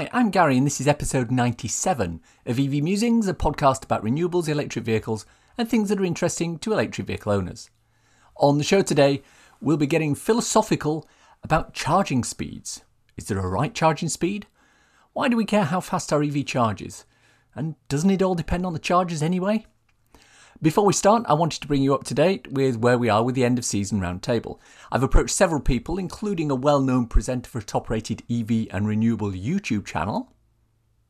Hi, I'm Gary, and this is episode 97 of EV Musings, a podcast about renewables, electric vehicles, and things that are interesting to electric vehicle owners. On the show today, we'll be getting philosophical about charging speeds. Is there a right charging speed? Why do we care how fast our EV charges? And doesn't it all depend on the chargers anyway? Before we start, I wanted to bring you up to date with where we are with the end of season roundtable. I've approached several people, including a well known presenter for a top rated EV and renewable YouTube channel.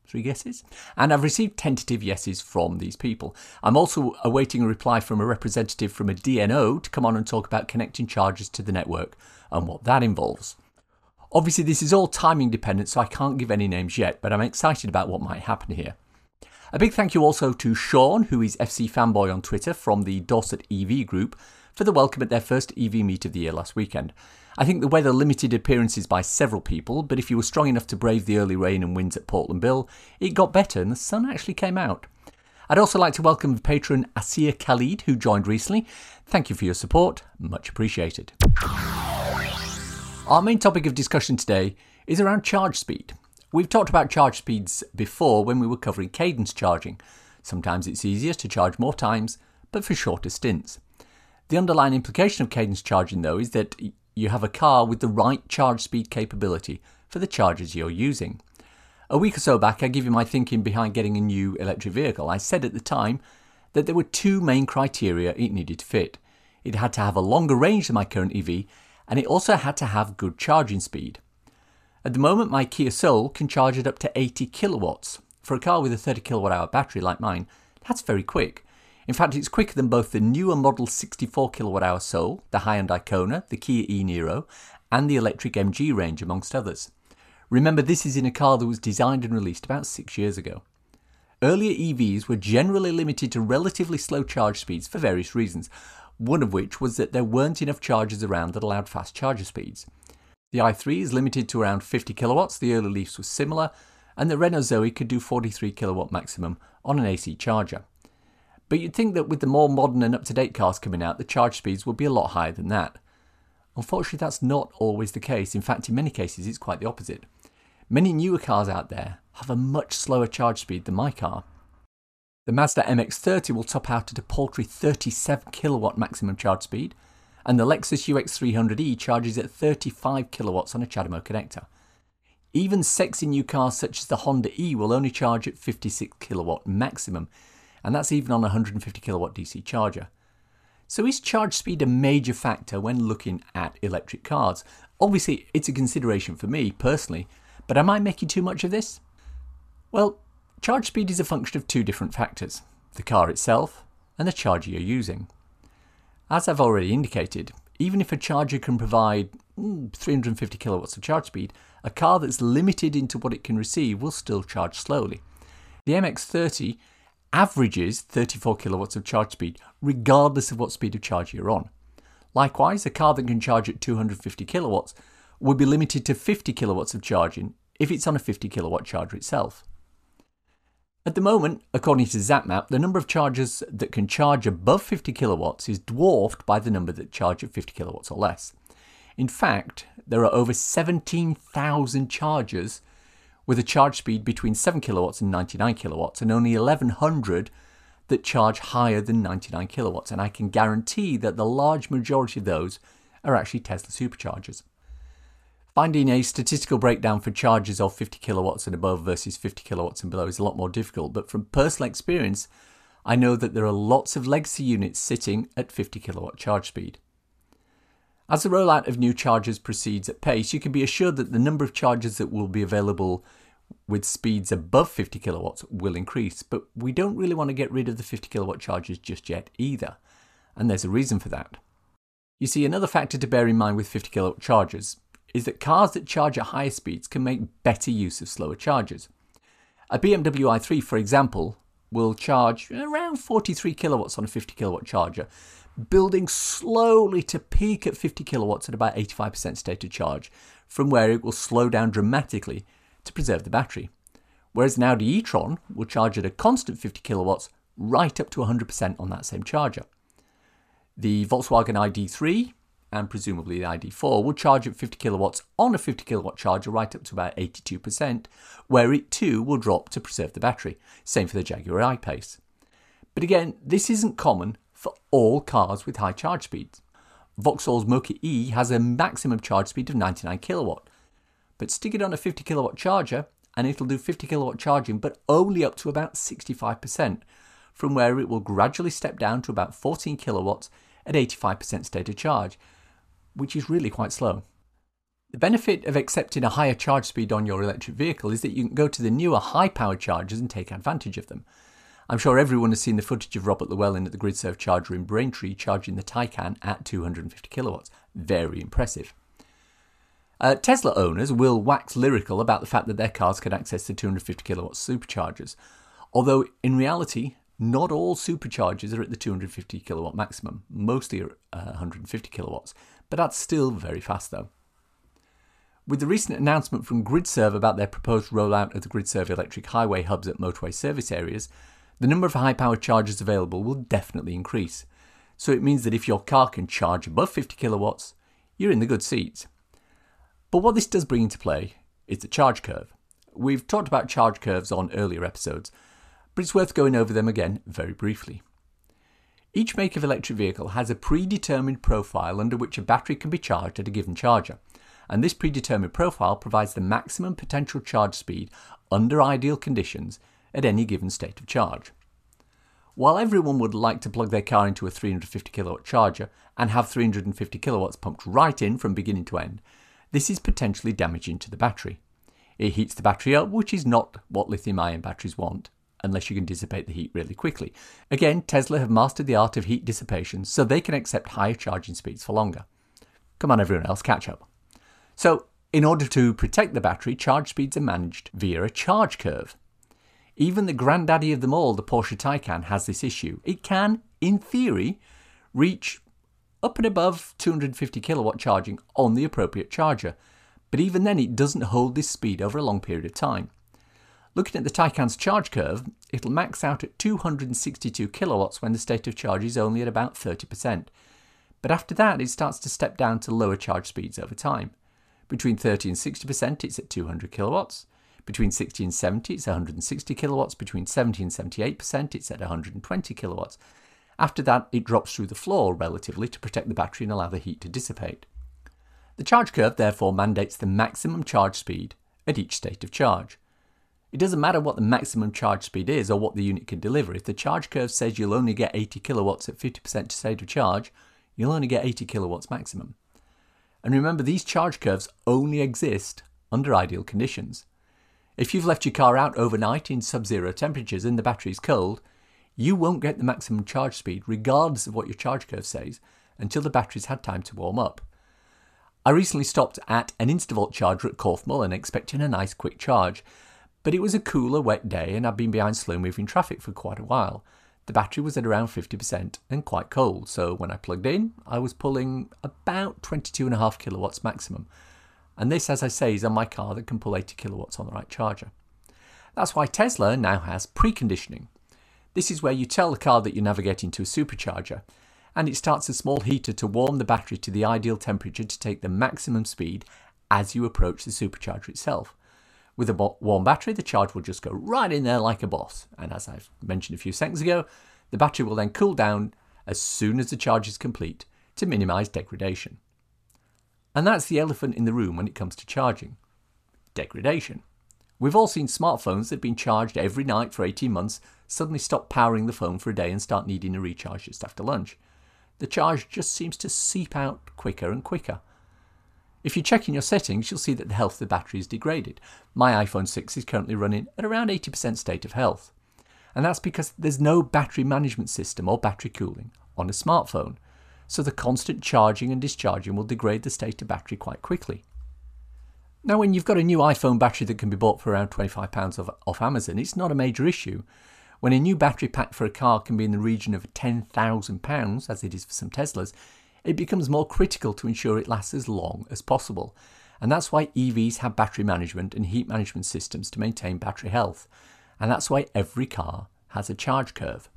Three guesses? And I've received tentative yeses from these people. I'm also awaiting a reply from a representative from a DNO to come on and talk about connecting chargers to the network and what that involves. Obviously, this is all timing dependent, so I can't give any names yet, but I'm excited about what might happen here. A big thank you also to Sean, who is FC Fanboy on Twitter from the Dorset EV group, for the welcome at their first EV meet of the year last weekend. I think the weather limited appearances by several people, but if you were strong enough to brave the early rain and winds at Portland Bill, it got better and the sun actually came out. I'd also like to welcome patron Asir Khalid, who joined recently. Thank you for your support, much appreciated. Our main topic of discussion today is around charge speed. We've talked about charge speeds before when we were covering cadence charging. Sometimes it's easier to charge more times, but for shorter stints. The underlying implication of cadence charging, though, is that you have a car with the right charge speed capability for the charges you're using. A week or so back, I gave you my thinking behind getting a new electric vehicle. I said at the time that there were two main criteria it needed to fit. It had to have a longer range than my current EV, and it also had to have good charging speed. At the moment, my Kia Soul can charge it up to 80 kilowatts. For a car with a 30 kilowatt hour battery like mine, that's very quick. In fact, it's quicker than both the newer model 64 kilowatt hour Soul, the high end Icona, the Kia e Niro, and the electric MG range, amongst others. Remember, this is in a car that was designed and released about six years ago. Earlier EVs were generally limited to relatively slow charge speeds for various reasons, one of which was that there weren't enough chargers around that allowed fast charger speeds. The i3 is limited to around 50 kilowatts, the early Leafs was similar, and the Renault Zoe could do 43 kilowatt maximum on an AC charger. But you'd think that with the more modern and up to date cars coming out, the charge speeds would be a lot higher than that. Unfortunately, that's not always the case. In fact, in many cases, it's quite the opposite. Many newer cars out there have a much slower charge speed than my car. The Mazda MX30 will top out at a paltry 37 kilowatt maximum charge speed, and the Lexus UX300E charges at 35 kilowatts on a CHAdeMO connector. Even sexy new cars such as the Honda E will only charge at 56 kilowatt maximum, and that's even on a 150 kilowatt DC charger. So is charge speed a major factor when looking at electric cars? Obviously, it's a consideration for me personally, but am I making too much of this? Well, charge speed is a function of two different factors the car itself and the charger you're using. As I've already indicated, even if a charger can provide mm, 350 kilowatts of charge speed, a car that's limited into what it can receive will still charge slowly. The MX30 averages 34 kilowatts of charge speed, regardless of what speed of charge you're on. Likewise, a car that can charge at 250 kilowatts would be limited to 50 kilowatts of charging if it's on a 50 kilowatt charger itself. At the moment, according to ZapMap, the number of chargers that can charge above 50 kilowatts is dwarfed by the number that charge at 50 kilowatts or less. In fact, there are over 17,000 chargers with a charge speed between 7 kilowatts and 99 kilowatts, and only 1,100 that charge higher than 99 kilowatts. And I can guarantee that the large majority of those are actually Tesla superchargers. Finding a statistical breakdown for charges of 50 kilowatts and above versus 50 kilowatts and below is a lot more difficult, but from personal experience, I know that there are lots of legacy units sitting at 50 kilowatt charge speed. As the rollout of new chargers proceeds at pace, you can be assured that the number of chargers that will be available with speeds above 50 kilowatts will increase, but we don't really want to get rid of the 50 kilowatt chargers just yet either, and there's a reason for that. You see, another factor to bear in mind with 50 kilowatt chargers is that cars that charge at higher speeds can make better use of slower chargers. A BMW i3, for example, will charge around 43 kilowatts on a 50 kilowatt charger, building slowly to peak at 50 kilowatts at about 85% state of charge, from where it will slow down dramatically to preserve the battery. Whereas an Audi e-tron will charge at a constant 50 kilowatts right up to 100% on that same charger. The Volkswagen ID3 and presumably the ID4 will charge at 50 kilowatts on a 50 kilowatt charger right up to about 82%, where it too will drop to preserve the battery. Same for the Jaguar I-Pace. But again, this isn't common for all cars with high charge speeds. Vauxhall's Mokka E has a maximum charge speed of 99 kilowatt, but stick it on a 50 kilowatt charger and it'll do 50 kilowatt charging, but only up to about 65%, from where it will gradually step down to about 14 kilowatts at 85% state of charge, which is really quite slow. The benefit of accepting a higher charge speed on your electric vehicle is that you can go to the newer high powered chargers and take advantage of them. I'm sure everyone has seen the footage of Robert Llewellyn at the GridServe charger in Braintree charging the Taycan at 250 kilowatts. Very impressive. Uh, Tesla owners will wax lyrical about the fact that their cars can access the 250 kilowatt superchargers, although in reality, not all superchargers are at the 250 kilowatt maximum. Mostly are uh, 150 kilowatts, but that's still very fast though. With the recent announcement from GridServe about their proposed rollout of the GridServe electric highway hubs at motorway service areas, the number of high powered chargers available will definitely increase. So it means that if your car can charge above 50 kilowatts, you're in the good seats. But what this does bring into play is the charge curve. We've talked about charge curves on earlier episodes, but it's worth going over them again very briefly. Each make of electric vehicle has a predetermined profile under which a battery can be charged at a given charger, and this predetermined profile provides the maximum potential charge speed under ideal conditions at any given state of charge. While everyone would like to plug their car into a 350 kilowatt charger and have 350 kilowatts pumped right in from beginning to end, this is potentially damaging to the battery. It heats the battery up, which is not what lithium ion batteries want, unless you can dissipate the heat really quickly. Again, Tesla have mastered the art of heat dissipation, so they can accept higher charging speeds for longer. Come on, everyone else, catch up. So, in order to protect the battery, charge speeds are managed via a charge curve. Even the granddaddy of them all, the Porsche Taycan, has this issue. It can, in theory, reach up and above 250 kilowatt charging on the appropriate charger, but even then it doesn't hold this speed over a long period of time. Looking at the Taycan's charge curve, it'll max out at 262 kilowatts when the state of charge is only at about 30%. But after that, it starts to step down to lower charge speeds over time. Between 30 and 60%, it's at 200 kilowatts. Between 60 and 70, it's 160 kilowatts. Between 70 and 78%, it's at 120 kilowatts. After that, it drops through the floor relatively to protect the battery and allow the heat to dissipate. The charge curve therefore mandates the maximum charge speed at each state of charge. It doesn't matter what the maximum charge speed is or what the unit can deliver. If the charge curve says you'll only get 80 kilowatts at 50% state of charge, you'll only get 80 kilowatts maximum. And remember, these charge curves only exist under ideal conditions. If you've left your car out overnight in sub zero temperatures and the battery's cold, you won't get the maximum charge speed, regardless of what your charge curve says, until the battery's had time to warm up. I recently stopped at an Instavolt charger at Corfe Mullen and expecting a nice quick charge, but it was a cooler, wet day and I'd been behind slow moving traffic for quite a while. The battery was at around 50% and quite cold, so when I plugged in, I was pulling about 22.5 kilowatts maximum. And this, as I say, is on my car that can pull 80 kilowatts on the right charger. That's why Tesla now has preconditioning. This is where you tell the car that you're navigating to a supercharger, and it starts a small heater to warm the battery to the ideal temperature to take the maximum speed as you approach the supercharger itself. With a warm battery, the charge will just go right in there like a boss, and as I've mentioned a few seconds ago, the battery will then cool down as soon as the charge is complete to minimize degradation. And that's the elephant in the room when it comes to charging degradation. We've all seen smartphones that have been charged every night for 18 months suddenly stop powering the phone for a day and start needing a recharge just after lunch. The charge just seems to seep out quicker and quicker. If you check in your settings, you'll see that the health of the battery is degraded. My iPhone 6 is currently running at around 80% state of health. And that's because there's no battery management system or battery cooling on a smartphone. So the constant charging and discharging will degrade the state of battery quite quickly. Now, when you've got a new iPhone battery that can be bought for around £25 off, off Amazon, it's not a major issue. When a new battery pack for a car can be in the region of £10,000, as it is for some Teslas, it becomes more critical to ensure it lasts as long as possible. And that's why EVs have battery management and heat management systems to maintain battery health. And that's why every car has a charge curve.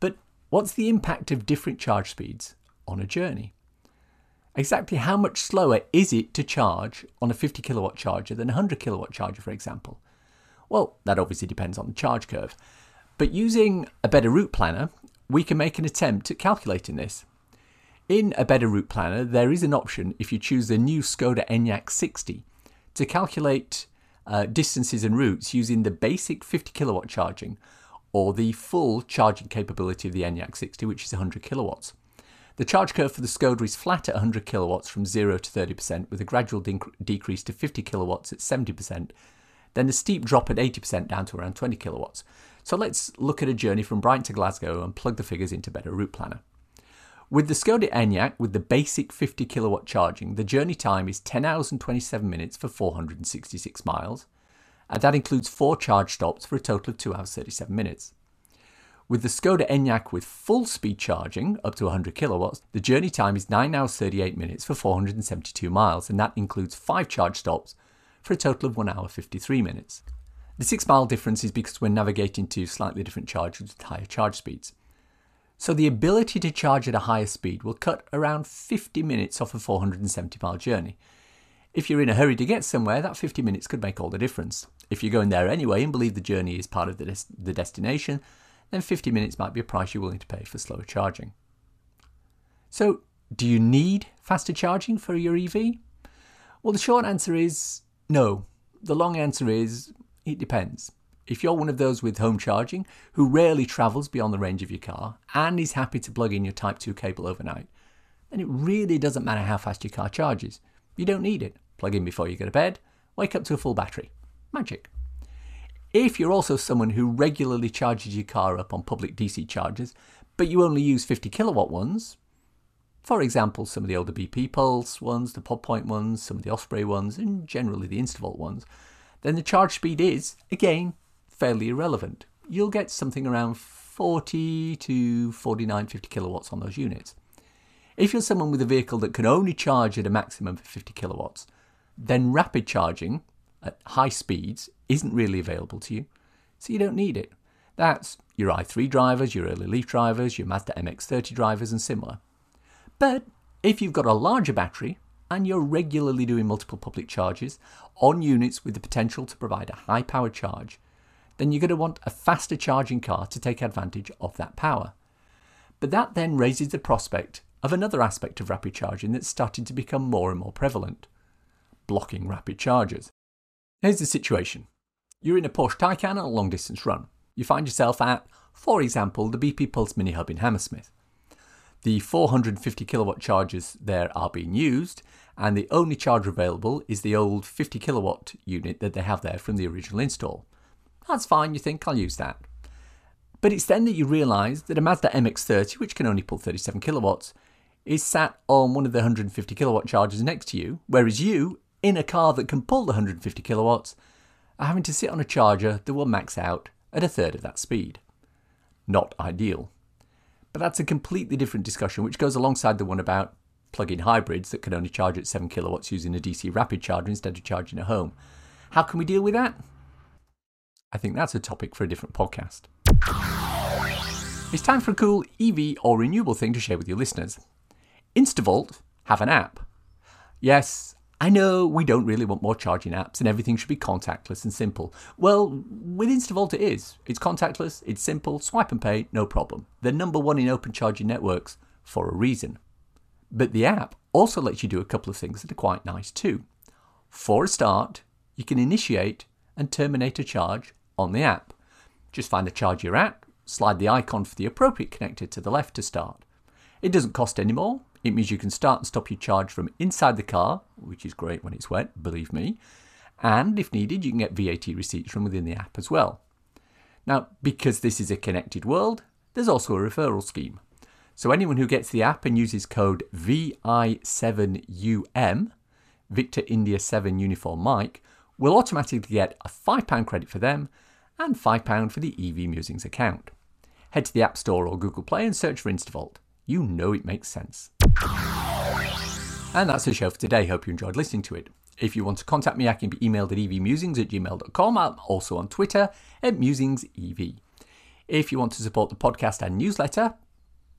But what's the impact of different charge speeds on a journey? Exactly how much slower is it to charge on a 50 kilowatt charger than a 100 kilowatt charger, for example? Well, that obviously depends on the charge curve. But using a better route planner, we can make an attempt at calculating this. In a better route planner, there is an option if you choose the new Skoda Enyaq 60 to calculate uh, distances and routes using the basic 50 kilowatt charging or the full charging capability of the Enyaq 60, which is 100 kilowatts. The charge curve for the Skoda is flat at 100 kilowatts from 0 to 30%, with a gradual de- decrease to 50 kilowatts at 70%, then a steep drop at 80% down to around 20 kilowatts. So let's look at a journey from Brighton to Glasgow and plug the figures into Better Route Planner. With the Skoda Enyaq with the basic 50 kilowatt charging, the journey time is 10 hours and 27 minutes for 466 miles, and that includes four charge stops for a total of 2 hours 37 minutes. With the Skoda Enyaq with full speed charging, up to 100 kilowatts, the journey time is 9 hours 38 minutes for 472 miles, and that includes 5 charge stops for a total of 1 hour 53 minutes. The 6 mile difference is because we're navigating to slightly different charges with higher charge speeds. So the ability to charge at a higher speed will cut around 50 minutes off a 470 mile journey. If you're in a hurry to get somewhere, that 50 minutes could make all the difference. If you're going there anyway and believe the journey is part of the, des- the destination, then 50 minutes might be a price you're willing to pay for slower charging. So, do you need faster charging for your EV? Well, the short answer is no. The long answer is it depends. If you're one of those with home charging who rarely travels beyond the range of your car and is happy to plug in your Type 2 cable overnight, then it really doesn't matter how fast your car charges. You don't need it. Plug in before you go to bed, wake up to a full battery. Magic. If you're also someone who regularly charges your car up on public DC chargers, but you only use 50 kilowatt ones, for example, some of the older BP Pulse ones, the PodPoint ones, some of the Osprey ones, and generally the Instavolt ones, then the charge speed is, again, fairly irrelevant. You'll get something around 40 to 49, 50 kilowatts on those units. If you're someone with a vehicle that can only charge at a maximum of 50 kilowatts, then rapid charging at high speeds isn't really available to you, so you don't need it. That's your i3 drivers, your early Leaf drivers, your Mazda MX30 drivers, and similar. But if you've got a larger battery and you're regularly doing multiple public charges on units with the potential to provide a high power charge, then you're going to want a faster charging car to take advantage of that power. But that then raises the prospect of another aspect of rapid charging that's starting to become more and more prevalent blocking rapid chargers. Here's the situation you're in a Porsche Taycan on a long distance run. You find yourself at, for example, the BP Pulse Mini Hub in Hammersmith. The 450 kilowatt chargers there are being used, and the only charger available is the old 50 kilowatt unit that they have there from the original install. That's fine, you think, I'll use that. But it's then that you realise that a Mazda MX30, which can only pull 37 kilowatts, is sat on one of the 150 kilowatt chargers next to you, whereas you, in a car that can pull the 150 kilowatts, are having to sit on a charger that will max out at a third of that speed. Not ideal. But that's a completely different discussion, which goes alongside the one about plug in hybrids that can only charge at 7 kilowatts using a DC rapid charger instead of charging at home. How can we deal with that? I think that's a topic for a different podcast. It's time for a cool EV or renewable thing to share with your listeners. Instavolt have an app. Yes, I know we don't really want more charging apps and everything should be contactless and simple. Well, with Instavolt it is. It's contactless, it's simple, swipe and pay, no problem. They're number one in open charging networks for a reason. But the app also lets you do a couple of things that are quite nice too. For a start, you can initiate and terminate a charge on the app. Just find the charge you're at, slide the icon for the appropriate connector to the left to start. It doesn't cost any more, it means you can start and stop your charge from inside the car, which is great when it's wet, believe me. And if needed, you can get VAT receipts from within the app as well. Now, because this is a connected world, there's also a referral scheme. So anyone who gets the app and uses code VI7UM, Victor India 7 Uniform Mike, will automatically get a £5 credit for them and £5 for the EV Musings account. Head to the App Store or Google Play and search for Instavolt. You know it makes sense. And that's the show for today. Hope you enjoyed listening to it. If you want to contact me, I can be emailed at evmusings at gmail.com. I'm also on Twitter at musingsev. If you want to support the podcast and newsletter,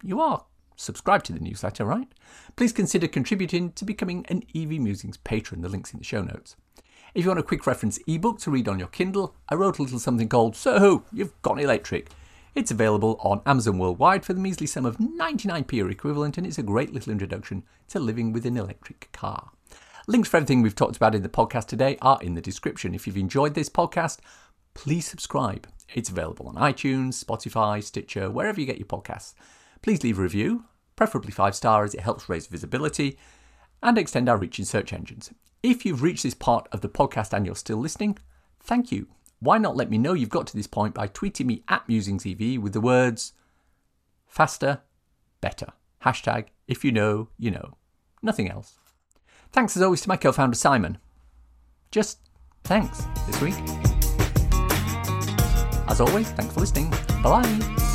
you are subscribed to the newsletter, right? Please consider contributing to becoming an EV Musings patron. The link's in the show notes. If you want a quick reference ebook to read on your Kindle, I wrote a little something called So You've Gone Electric. It's available on Amazon worldwide for the measly sum of 99p or equivalent, and it's a great little introduction to living with an electric car. Links for everything we've talked about in the podcast today are in the description. If you've enjoyed this podcast, please subscribe. It's available on iTunes, Spotify, Stitcher, wherever you get your podcasts. Please leave a review, preferably five stars, as it helps raise visibility and extend our reach in search engines. If you've reached this part of the podcast and you're still listening, thank you. Why not let me know you've got to this point by tweeting me at MusingsEV with the words faster, better. Hashtag if you know, you know. Nothing else. Thanks as always to my co founder Simon. Just thanks this week. As always, thanks for listening. Bye bye.